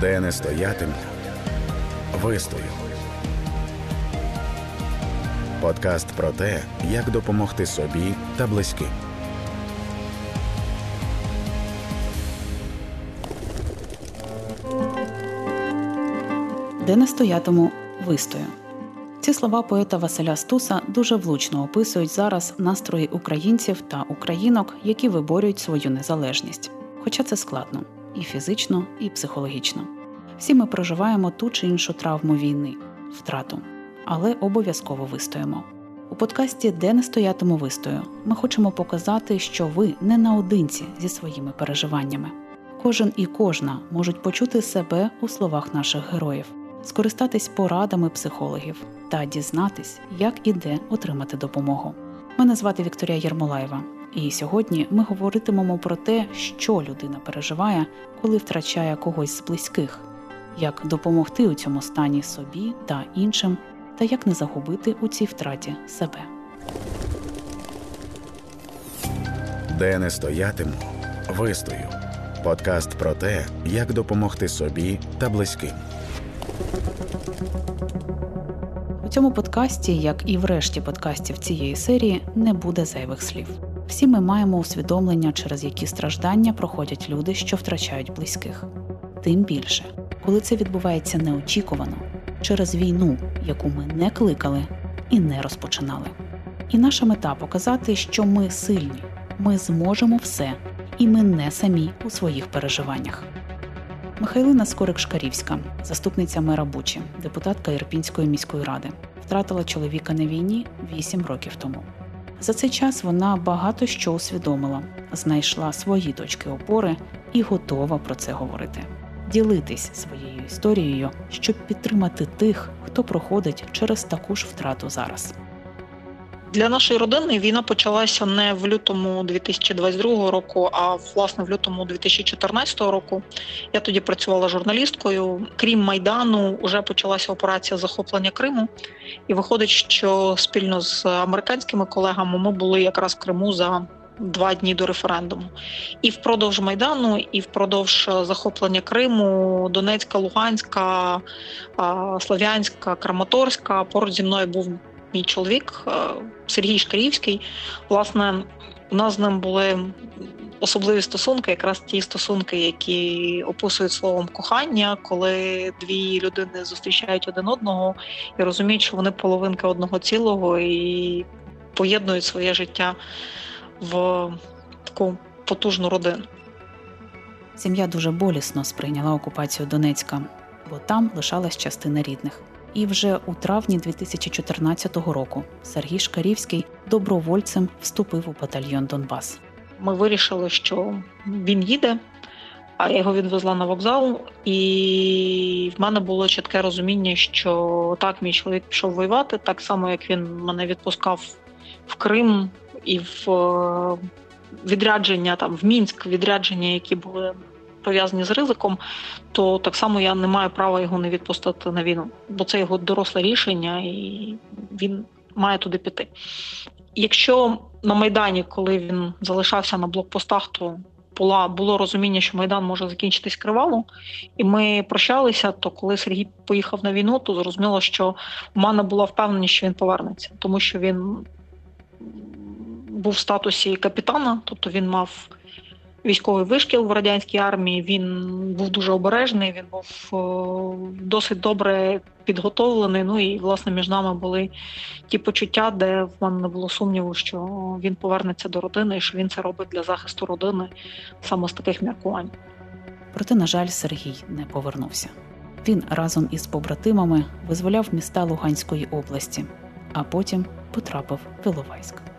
Де не стоятиму, вистою. Подкаст про те, як допомогти собі та близьким. Де не стоятиму вистою. Ці слова поета Василя Стуса дуже влучно описують зараз настрої українців та українок, які виборюють свою незалежність. Хоча це складно і фізично, і психологічно. Всі ми проживаємо ту чи іншу травму війни, втрату, але обов'язково вистоїмо. У подкасті Де не стоятиму вистою ми хочемо показати, що ви не наодинці зі своїми переживаннями. Кожен і кожна можуть почути себе у словах наших героїв, скористатись порадами психологів та дізнатись, як і де отримати допомогу. Мене звати Вікторія Єрмолаєва, і сьогодні ми говоритимемо про те, що людина переживає, коли втрачає когось з близьких, як допомогти у цьому стані собі та іншим, та як не загубити у цій втраті себе. Де не стоятиму, вистою. Подкаст про те, як допомогти собі та близьким. У цьому подкасті, як і в решті подкастів цієї серії, не буде зайвих слів. Всі ми маємо усвідомлення, через які страждання проходять люди, що втрачають близьких. Тим більше, коли це відбувається неочікувано через війну, яку ми не кликали і не розпочинали. І наша мета показати, що ми сильні, ми зможемо все, і ми не самі у своїх переживаннях. Михайлина Скорик-Шкарівська, заступниця мера Бучі, депутатка Ірпінської міської ради, втратила чоловіка на війні 8 років тому. За цей час вона багато що усвідомила, знайшла свої точки опори і готова про це говорити, ділитись своєю історією, щоб підтримати тих, хто проходить через таку ж втрату зараз. Для нашої родини війна почалася не в лютому 2022 року, а власне в лютому 2014 року. Я тоді працювала журналісткою. Крім майдану, вже почалася операція захоплення Криму, і виходить, що спільно з американськими колегами ми були якраз в Криму за. Два дні до референдуму, і впродовж майдану, і впродовж захоплення Криму, Донецька, Луганська, Слов'янська, Краматорська. Поруч зі мною був мій чоловік е, Сергій Шкарівський. Власне, у нас з ним були особливі стосунки, якраз ті стосунки, які описують словом кохання, коли дві людини зустрічають один одного і розуміють, що вони половинки одного цілого і поєднують своє життя в таку потужну родину. Сім'я дуже болісно сприйняла окупацію Донецька, бо там лишалась частина рідних. І вже у травні 2014 року Сергій Шкарівський добровольцем вступив у батальйон Донбас. Ми вирішили, що він їде, а я його відвезла на вокзал, і в мене було чітке розуміння, що так, мій чоловік пішов воювати, так само як він мене відпускав в Крим і в е, відрядження там в Мінськ, відрядження, які були пов'язані з ризиком, то так само я не маю права його не відпустити на війну, бо це його доросле рішення, і він має туди піти. Якщо на Майдані, коли він залишався на блокпостах, то була було розуміння, що Майдан може закінчитись криваво, і ми прощалися. То коли Сергій поїхав на війну, то зрозуміло, що в мене була впевненість, що він повернеться, тому що він був в статусі капітана, тобто він мав військовий вишкіл в радянській армії. Він був дуже обережний. Він був досить добре підготовлений. Ну і власне між нами були ті почуття, де в мене не було сумніву, що він повернеться до родини, і що він це робить для захисту родини саме з таких міркувань. Проте, на жаль, Сергій не повернувся. Він разом із побратимами визволяв міста Луганської області, а потім потрапив в Іловайськ.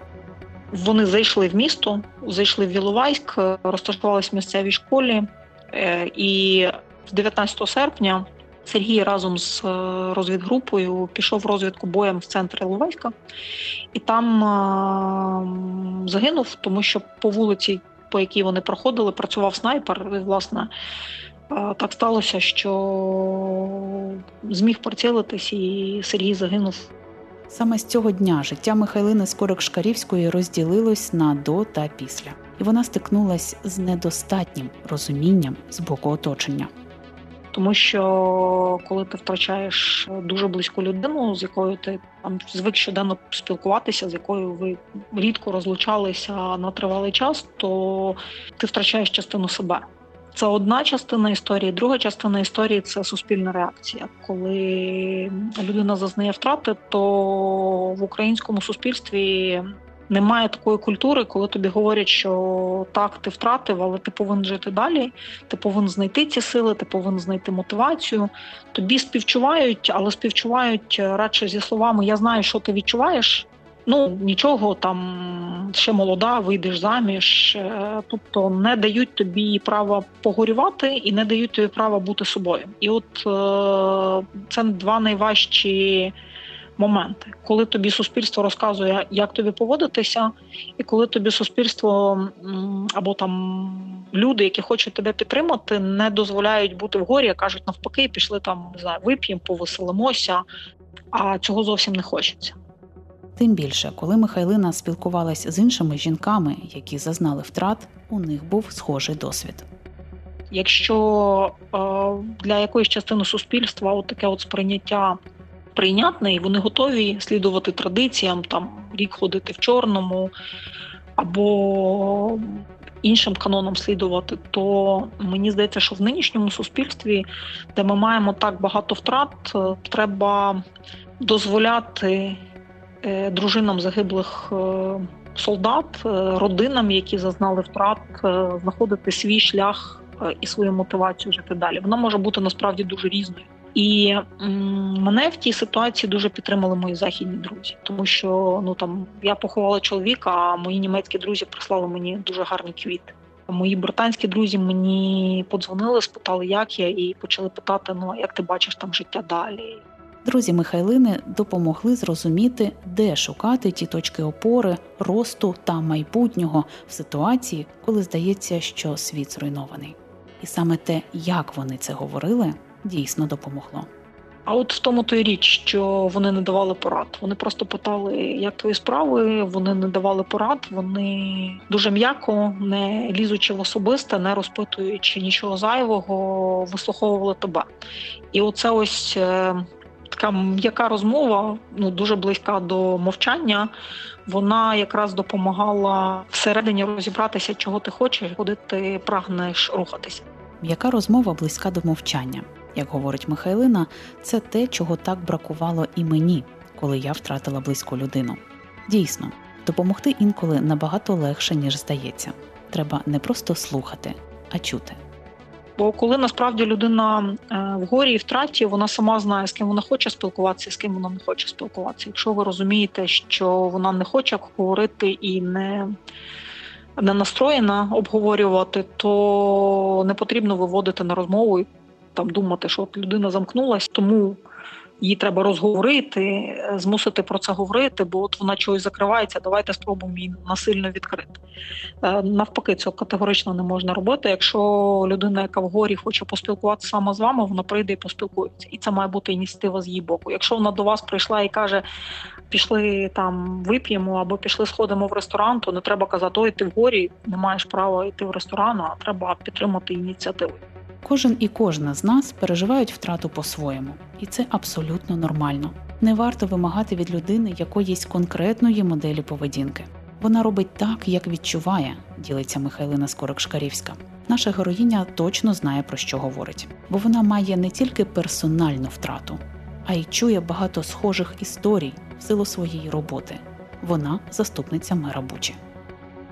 Вони зайшли в місто, зайшли в Віловайськ, розташувалися в місцевій школі, е, і 19 серпня Сергій разом з е, розвідгрупою пішов розвідку боєм в центр Іловайська і там е, загинув, тому що по вулиці, по якій вони проходили, працював снайпер. І, власне, так сталося, що зміг прицілитись, і Сергій загинув. Саме з цього дня життя Михайлини Скорик-Шкарівської розділилось на до та після, і вона стикнулась з недостатнім розумінням з боку оточення. Тому що коли ти втрачаєш дуже близьку людину, з якою ти там звик щоденно спілкуватися, з якою ви рідко розлучалися на тривалий час, то ти втрачаєш частину себе. Це одна частина історії. Друга частина історії це суспільна реакція. Коли людина зазнає втрати, то в українському суспільстві немає такої культури, коли тобі говорять, що так, ти втратив, але ти повинен жити далі. Ти повинен знайти ці сили, ти повинен знайти мотивацію. Тобі співчувають, але співчувають радше зі словами Я знаю, що ти відчуваєш. Ну нічого там ще молода, вийдеш заміж, е, тобто не дають тобі права погорювати і не дають тобі права бути собою. І от е, це два найважчі моменти, коли тобі суспільство розказує, як тобі поводитися, і коли тобі суспільство або там люди, які хочуть тебе підтримати, не дозволяють бути в горі, кажуть навпаки, пішли там не знаю, вип'ємо, повеселимося, а цього зовсім не хочеться. Тим більше, коли Михайлина спілкувалась з іншими жінками, які зазнали втрат, у них був схожий досвід. Якщо е, для якоїсь частини суспільства от таке от сприйняття прийнятне, і вони готові слідувати традиціям, там рік ходити в чорному або іншим канонам слідувати, то мені здається, що в нинішньому суспільстві, де ми маємо так багато втрат, треба дозволяти е, дружинам загиблих. Е, солдат, е, родинам, які зазнали втрат, знаходити свій шлях і свою мотивацію жити далі. Вона може бути насправді дуже різною. І мене в тій ситуації дуже підтримали мої західні друзі, тому що ну там я поховала чоловіка, а мої німецькі друзі прислали мені дуже гарні квіти. Мої британські друзі мені подзвонили, спитали, як я, і почали питати: ну як ти бачиш там життя далі. Друзі Михайлини допомогли зрозуміти, де шукати ті точки опори, росту та майбутнього в ситуації, коли здається, що світ зруйнований. І саме те, як вони це говорили, дійсно допомогло. А от в тому то й річ, що вони не давали порад. Вони просто питали, як твої справи. Вони не давали порад. Вони дуже м'яко, не лізучи в особисте, не розпитуючи нічого зайвого, вислуховували тебе. І оце ось е, така м'яка розмова, ну дуже близька до мовчання. Вона якраз допомагала всередині розібратися, чого ти хочеш, куди ти прагнеш рухатися. М'яка розмова близька до мовчання як говорить Михайлина, це те, чого так бракувало і мені, коли я втратила близьку людину. Дійсно, допомогти інколи набагато легше, ніж здається. Треба не просто слухати, а чути. Бо коли насправді людина е, в горі і втраті, вона сама знає, з ким вона хоче спілкуватися, з ким вона не хоче спілкуватися. Якщо ви розумієте, що вона не хоче говорити і не не настроєна обговорювати, то не потрібно виводити на розмову там думати, що от людина замкнулась, тому її треба розговорити, змусити про це говорити, бо от вона чогось закривається. Давайте спробуємо її насильно відкрити. Е, навпаки, цього категорично не можна робити. Якщо людина, яка в горі хоче поспілкуватися саме з вами, вона прийде і поспілкується, і це має бути ініціатива з її боку. Якщо вона до вас прийшла і каже. Пішли там, вип'ємо або пішли, сходимо в ресторан, то не треба казати, ой, ти в горі, не маєш права йти в ресторан, а треба підтримати ініціативу. Кожен і кожна з нас переживають втрату по-своєму, і це абсолютно нормально. Не варто вимагати від людини якоїсь конкретної моделі поведінки. Вона робить так, як відчуває, ділиться Михайлина Скорик-Шкарівська. Наша героїня точно знає про що говорить, бо вона має не тільки персональну втрату, а й чує багато схожих історій в силу своєї роботи. Вона заступниця мера Бучі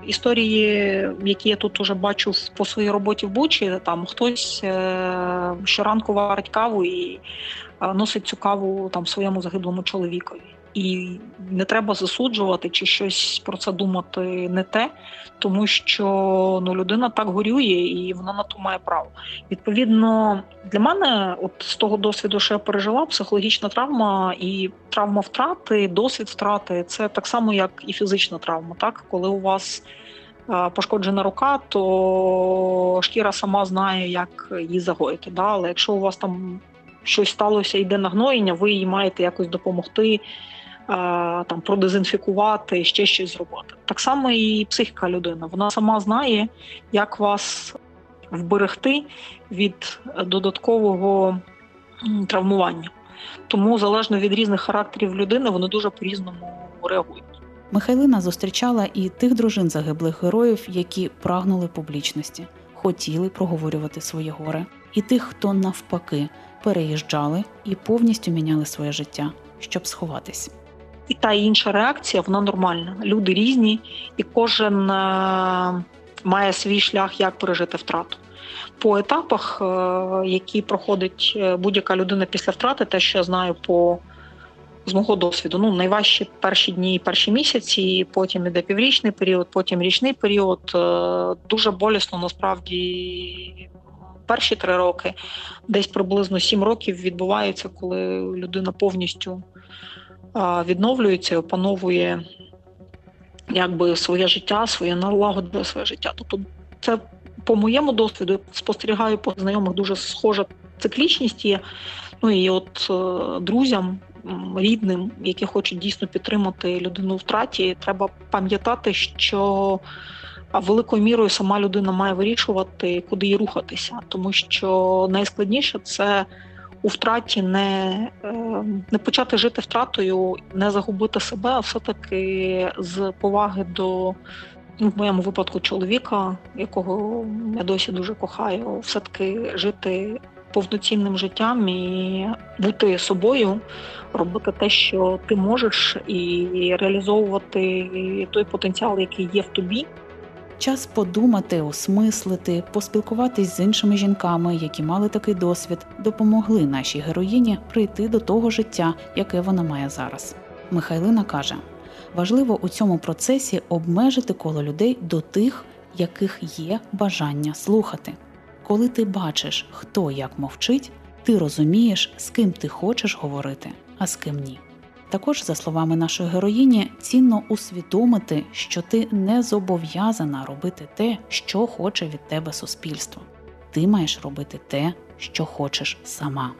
історії, які я тут уже бачу по своїй роботі в Бучі, там хтось е, щоранку варить каву і е, носить цю каву там своєму загиблому чоловікові. І не треба засуджувати чи щось про це думати не те, тому що ну людина так горює і вона на то має право. Відповідно, для мене, от з того досвіду, що я пережила, психологічна травма і травма втрати, досвід втрати це так само, як і фізична травма. Так, коли у вас пошкоджена рука, то шкіра сама знає, як її загоїти. Да? Але якщо у вас там щось сталося, йде нагноєння, ви їй маєте якось допомогти. Там продезінфікувати, ще щось зробити. Так само і психіка людини. Вона сама знає, як вас вберегти від додаткового травмування. Тому залежно від різних характерів людини, вони дуже по різному реагують. Михайлина зустрічала і тих дружин загиблих героїв, які прагнули публічності, хотіли проговорювати своє горе, і тих, хто навпаки переїжджали і повністю міняли своє життя, щоб сховатись. І та і інша реакція вона нормальна. Люди різні, і кожен е, має свій шлях, як пережити втрату. По етапах, е, які проходить е, будь-яка людина після втрати, те, що я знаю по з мого досвіду. Ну, найважчі перші дні, перші місяці, потім іде піврічний період, потім річний період. Дуже болісно насправді. Перші три роки, десь приблизно сім років відбувається, коли людина повністю відновлюється, опановує якби своє життя, своє налагоджує своє життя. Тобто, це по моєму досвіду спостерігаю по знайомих дуже схожа циклічність є. Ну і от е, друзям, рідним, які хочуть дійсно підтримати людину в втраті, треба пам'ятати, що великою мірою сама людина має вирішувати, куди їй рухатися, тому що найскладніше це у втраті не е, не почати жити втратою, не загубити себе, а все-таки з поваги до ну, в моєму випадку чоловіка, якого я досі дуже кохаю, все-таки жити повноцінним життям і бути собою, робити те, що ти можеш, і реалізовувати той потенціал, який є в тобі. Час подумати, осмислити, поспілкуватись з іншими жінками, які мали такий досвід, допомогли нашій героїні прийти до того життя, яке вона має зараз. Михайлина каже: важливо у цьому процесі обмежити коло людей до тих, яких є бажання слухати. Коли ти бачиш, хто як мовчить, ти розумієш, з ким ти хочеш говорити, а з ким ні. Також, за словами нашої героїні, цінно усвідомити, що ти не зобов'язана робити те, що хоче від тебе суспільство. Ти маєш робити те, що хочеш сама.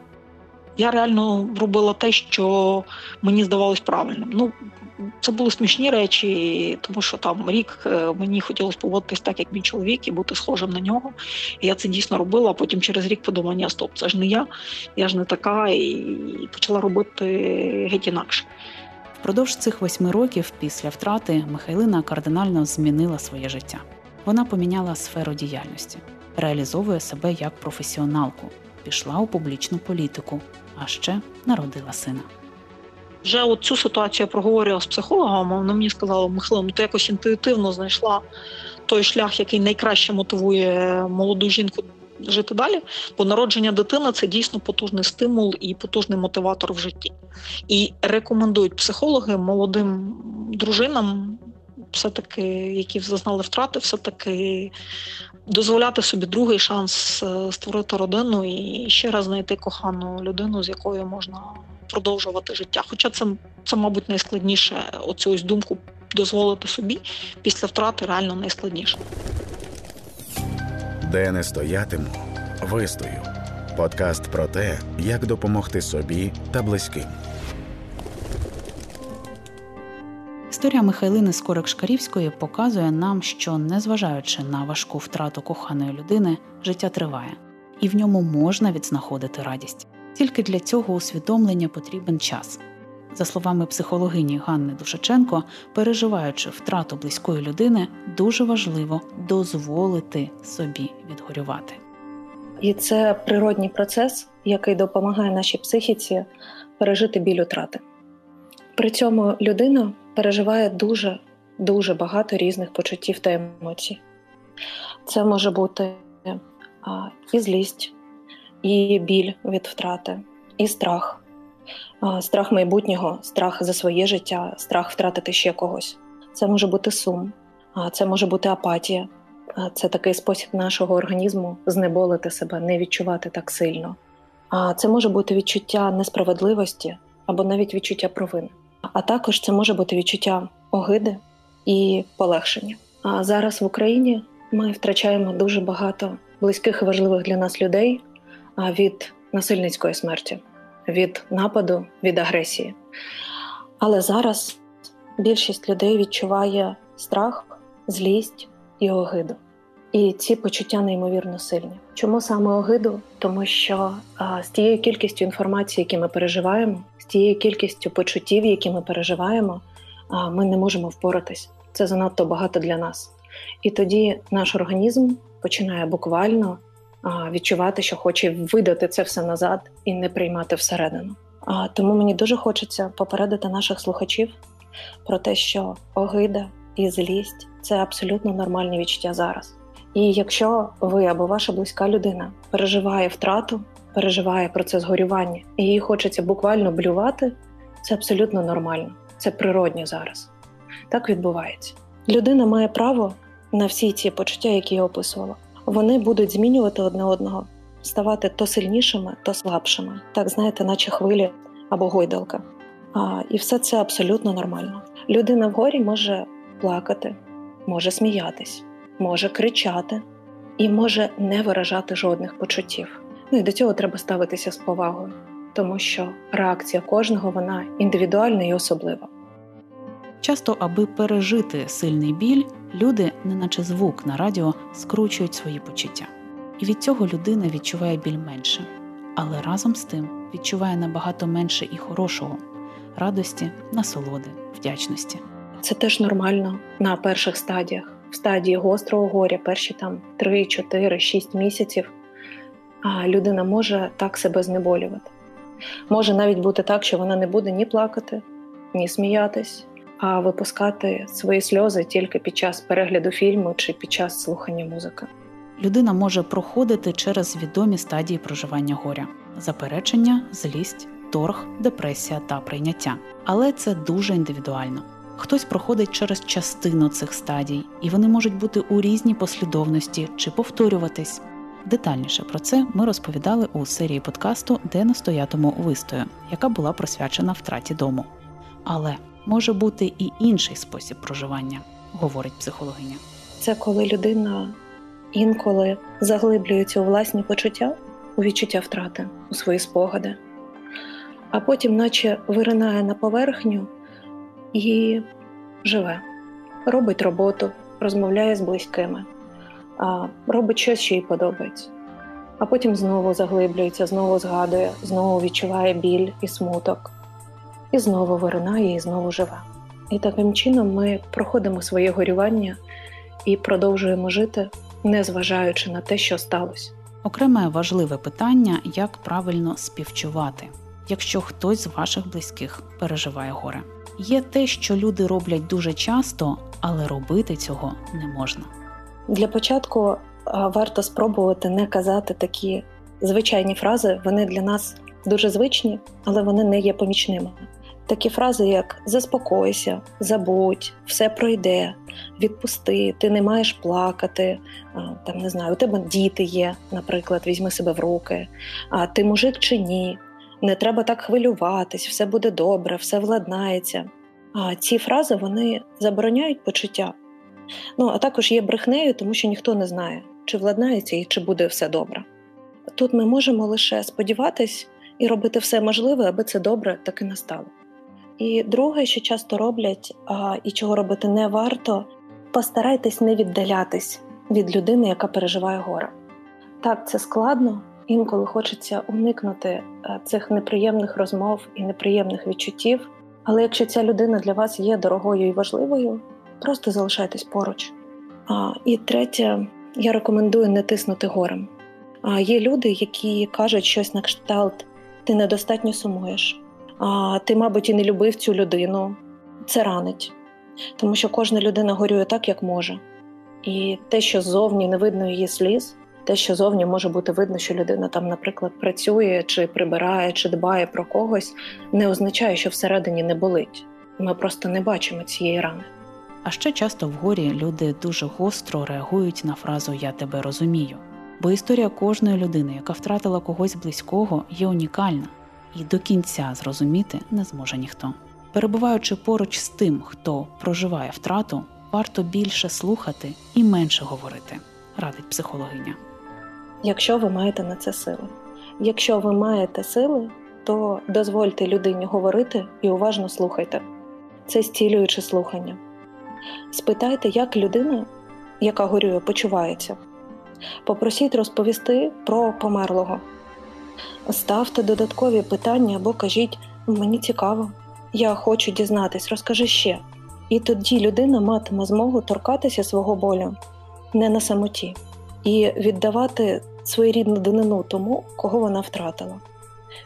Я реально робила те, що мені здавалось правильним. Ну це були смішні речі, тому що там рік е, мені хотілося поводитись так, як мій чоловік, і бути схожим на нього. І Я це дійсно робила. а Потім через рік подумала, ні, стоп, це ж не я, я ж не така, і почала робити геть інакше. Впродовж цих восьми років після втрати Михайлина кардинально змінила своє життя. Вона поміняла сферу діяльності, реалізовує себе як професіоналку, пішла у публічну політику, а ще народила сина. Вже от цю ситуацію я проговорювала з психологом, вона мені сказала, Михайло, ну ти якось інтуїтивно знайшла той шлях, який найкраще мотивує молоду жінку жити далі. Бо народження дитини це дійсно потужний стимул і потужний мотиватор в житті. І рекомендують психологи молодим дружинам, все-таки, які зазнали втрати, все-таки дозволяти собі другий шанс е, створити родину і ще раз знайти кохану людину, з якою можна продовжувати життя. Хоча це, це мабуть, найскладніше оцю ось думку дозволити собі після втрати реально найскладніше. Де не стоятиму, вистою. Подкаст про те, як допомогти собі та близьким. Історія Михайлини Скорик Шкарівської показує нам, що, незважаючи на важку втрату коханої людини, життя триває, і в ньому можна відзнаходити радість. Тільки для цього усвідомлення потрібен час. За словами психологині Ганни Душаченко, переживаючи втрату близької людини, дуже важливо дозволити собі відгорювати. І це природній процес, який допомагає нашій психіці пережити біль утрати. При цьому людина переживає дуже дуже багато різних почуттів та емоцій. Це може бути і злість, і біль від втрати, і страх, страх майбутнього, страх за своє життя, страх втратити ще когось. Це може бути сум, це може бути апатія. Це такий спосіб нашого організму знеболити себе, не відчувати так сильно. Це може бути відчуття несправедливості або навіть відчуття провини. А також це може бути відчуття огиди і полегшення. А зараз в Україні ми втрачаємо дуже багато близьких і важливих для нас людей від насильницької смерті, від нападу, від агресії. Але зараз більшість людей відчуває страх, злість і огиду. І ці почуття неймовірно сильні. Чому саме огиду? Тому що а, з тією кількістю інформації, які ми переживаємо, тією кількістю почуттів, які ми переживаємо, ми не можемо впоратись. Це занадто багато для нас. І тоді наш організм починає буквально відчувати, що хоче видати це все назад і не приймати всередину. Тому мені дуже хочеться попередити наших слухачів про те, що огида і злість це абсолютно нормальні відчуття зараз. І якщо ви або ваша близька людина переживає втрату, переживає процес горювання, і їй хочеться буквально блювати, це абсолютно нормально, це природньо зараз. Так відбувається. Людина має право на всі ці почуття, які я описувала. Вони будуть змінювати одне одного, ставати то сильнішими, то слабшими. Так знаєте, наче хвилі або гойдалка. А, І все це абсолютно нормально. Людина в горі може плакати, може сміятись може кричати і може не виражати жодних почуттів. Ну і до цього треба ставитися з повагою, тому що реакція кожного вона індивідуальна і особлива. Часто, аби пережити сильний біль, люди, неначе звук на радіо, скручують свої почуття. І від цього людина відчуває біль менше, але разом з тим відчуває набагато менше і хорошого радості, насолоди, вдячності. Це теж нормально на перших стадіях в стадії гострого горя, перші там 3, 4, 6 місяців, людина може так себе знеболювати. Може навіть бути так, що вона не буде ні плакати, ні сміятись, а випускати свої сльози тільки під час перегляду фільму чи під час слухання музики. Людина може проходити через відомі стадії проживання горя: заперечення, злість, торг, депресія та прийняття. Але це дуже індивідуально. Хтось проходить через частину цих стадій, і вони можуть бути у різній послідовності чи повторюватись. Детальніше про це ми розповідали у серії подкасту Де настоятиму вистою, яка була присвячена втраті дому. Але може бути і інший спосіб проживання, говорить психологиня. Це коли людина інколи заглиблюється у власні почуття, у відчуття втрати, у свої спогади, а потім, наче виринає на поверхню і живе, робить роботу, розмовляє з близькими, робить щось, що їй подобається. А потім знову заглиблюється, знову згадує, знову відчуває біль і смуток, і знову виринає, і знову живе. І таким чином ми проходимо своє горювання і продовжуємо жити, незважаючи на те, що сталося. Окреме важливе питання, як правильно співчувати, якщо хтось з ваших близьких переживає горе. Є те, що люди роблять дуже часто, але робити цього не можна. Для початку варто спробувати не казати такі звичайні фрази. Вони для нас дуже звичні, але вони не є помічними. Такі фрази, як заспокойся, забудь, все пройде, відпусти, ти не маєш плакати, там не знаю, у тебе діти є, наприклад, візьми себе в руки, а ти мужик чи ні, не треба так хвилюватись, все буде добре, все владнається. А ці фрази вони забороняють почуття. Ну, а також є брехнею, тому що ніхто не знає, чи владнається і чи буде все добре. Тут ми можемо лише сподіватись і робити все можливе, аби це добре таки настало. І друге, що часто роблять, і чого робити не варто, постарайтесь не віддалятись від людини, яка переживає горе. Так, це складно, інколи хочеться уникнути е, цих неприємних розмов і неприємних відчуттів. Але якщо ця людина для вас є дорогою і важливою, просто залишайтесь поруч. А, І третє, я рекомендую не тиснути горем. А Є люди, які кажуть щось на кшталт: ти недостатньо сумуєш, а ти, мабуть, і не любив цю людину. Це ранить, тому що кожна людина горює так, як може. І те, що ззовні не видно її сліз, те, що зовні може бути видно, що людина там, наприклад, працює, чи прибирає, чи дбає про когось, не означає, що всередині не болить. Ми просто не бачимо цієї рани. А ще часто в горі люди дуже гостро реагують на фразу Я тебе розумію. Бо історія кожної людини, яка втратила когось близького, є унікальна і до кінця зрозуміти не зможе ніхто. Перебуваючи поруч з тим, хто проживає втрату, варто більше слухати і менше говорити, радить психологиня якщо ви маєте на це сили. Якщо ви маєте сили, то дозвольте людині говорити і уважно слухайте. Це стілююче слухання. Спитайте, як людина яка горює, почувається. Попросіть розповісти про померлого. Ставте додаткові питання або кажіть: мені цікаво, я хочу дізнатись, розкажи ще. І тоді людина матиме змогу торкатися свого болю не на самоті і віддавати своєрідну данину тому, кого вона втратила.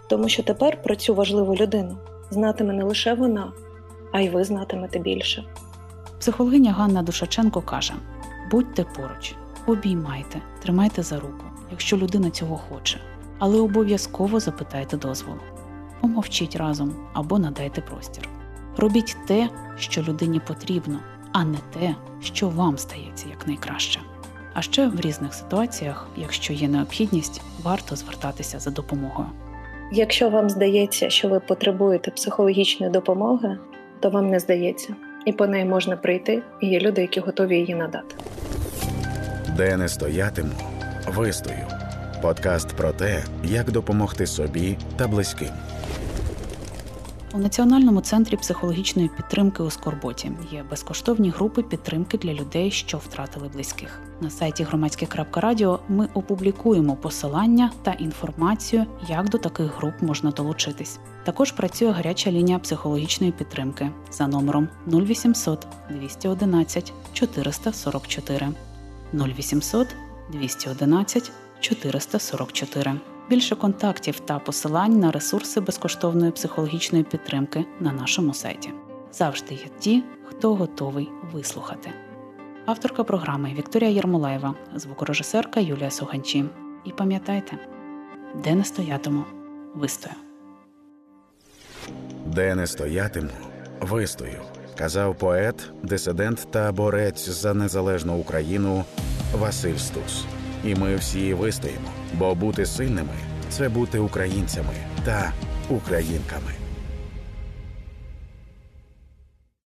Тому що тепер про цю важливу людину знатиме не лише вона, а й ви знатимете більше. Психологиня Ганна Душаченко каже: будьте поруч, обіймайте, тримайте за руку, якщо людина цього хоче, але обов'язково запитайте дозволу. Помовчіть разом або надайте простір. Робіть те, що людині потрібно, а не те, що вам стається якнайкраще. А ще в різних ситуаціях, якщо є необхідність, варто звертатися за допомогою. Якщо вам здається, що ви потребуєте психологічної допомоги, то вам не здається, і по неї можна прийти, і є люди, які готові її надати. Де не стоятиму, вистою. Подкаст про те, як допомогти собі та близьким. У Національному центрі психологічної підтримки у Скорботі є безкоштовні групи підтримки для людей, що втратили близьких. На сайті громадське.радіо ми опублікуємо посилання та інформацію, як до таких груп можна долучитись. Також працює гаряча лінія психологічної підтримки за номером 0800 211 444 0800 211 444. Більше контактів та посилань на ресурси безкоштовної психологічної підтримки на нашому сайті. Завжди є ті, хто готовий вислухати. Авторка програми Вікторія Єрмолаєва, звукорежисерка Юлія Суганчі. І пам'ятайте, де не стоятиму, вистою. Де не стоятиму, вистою, казав поет, дисидент та борець за незалежну Україну Василь Стус. І ми всі вистоїмо, бо бути сильними це бути українцями та українками.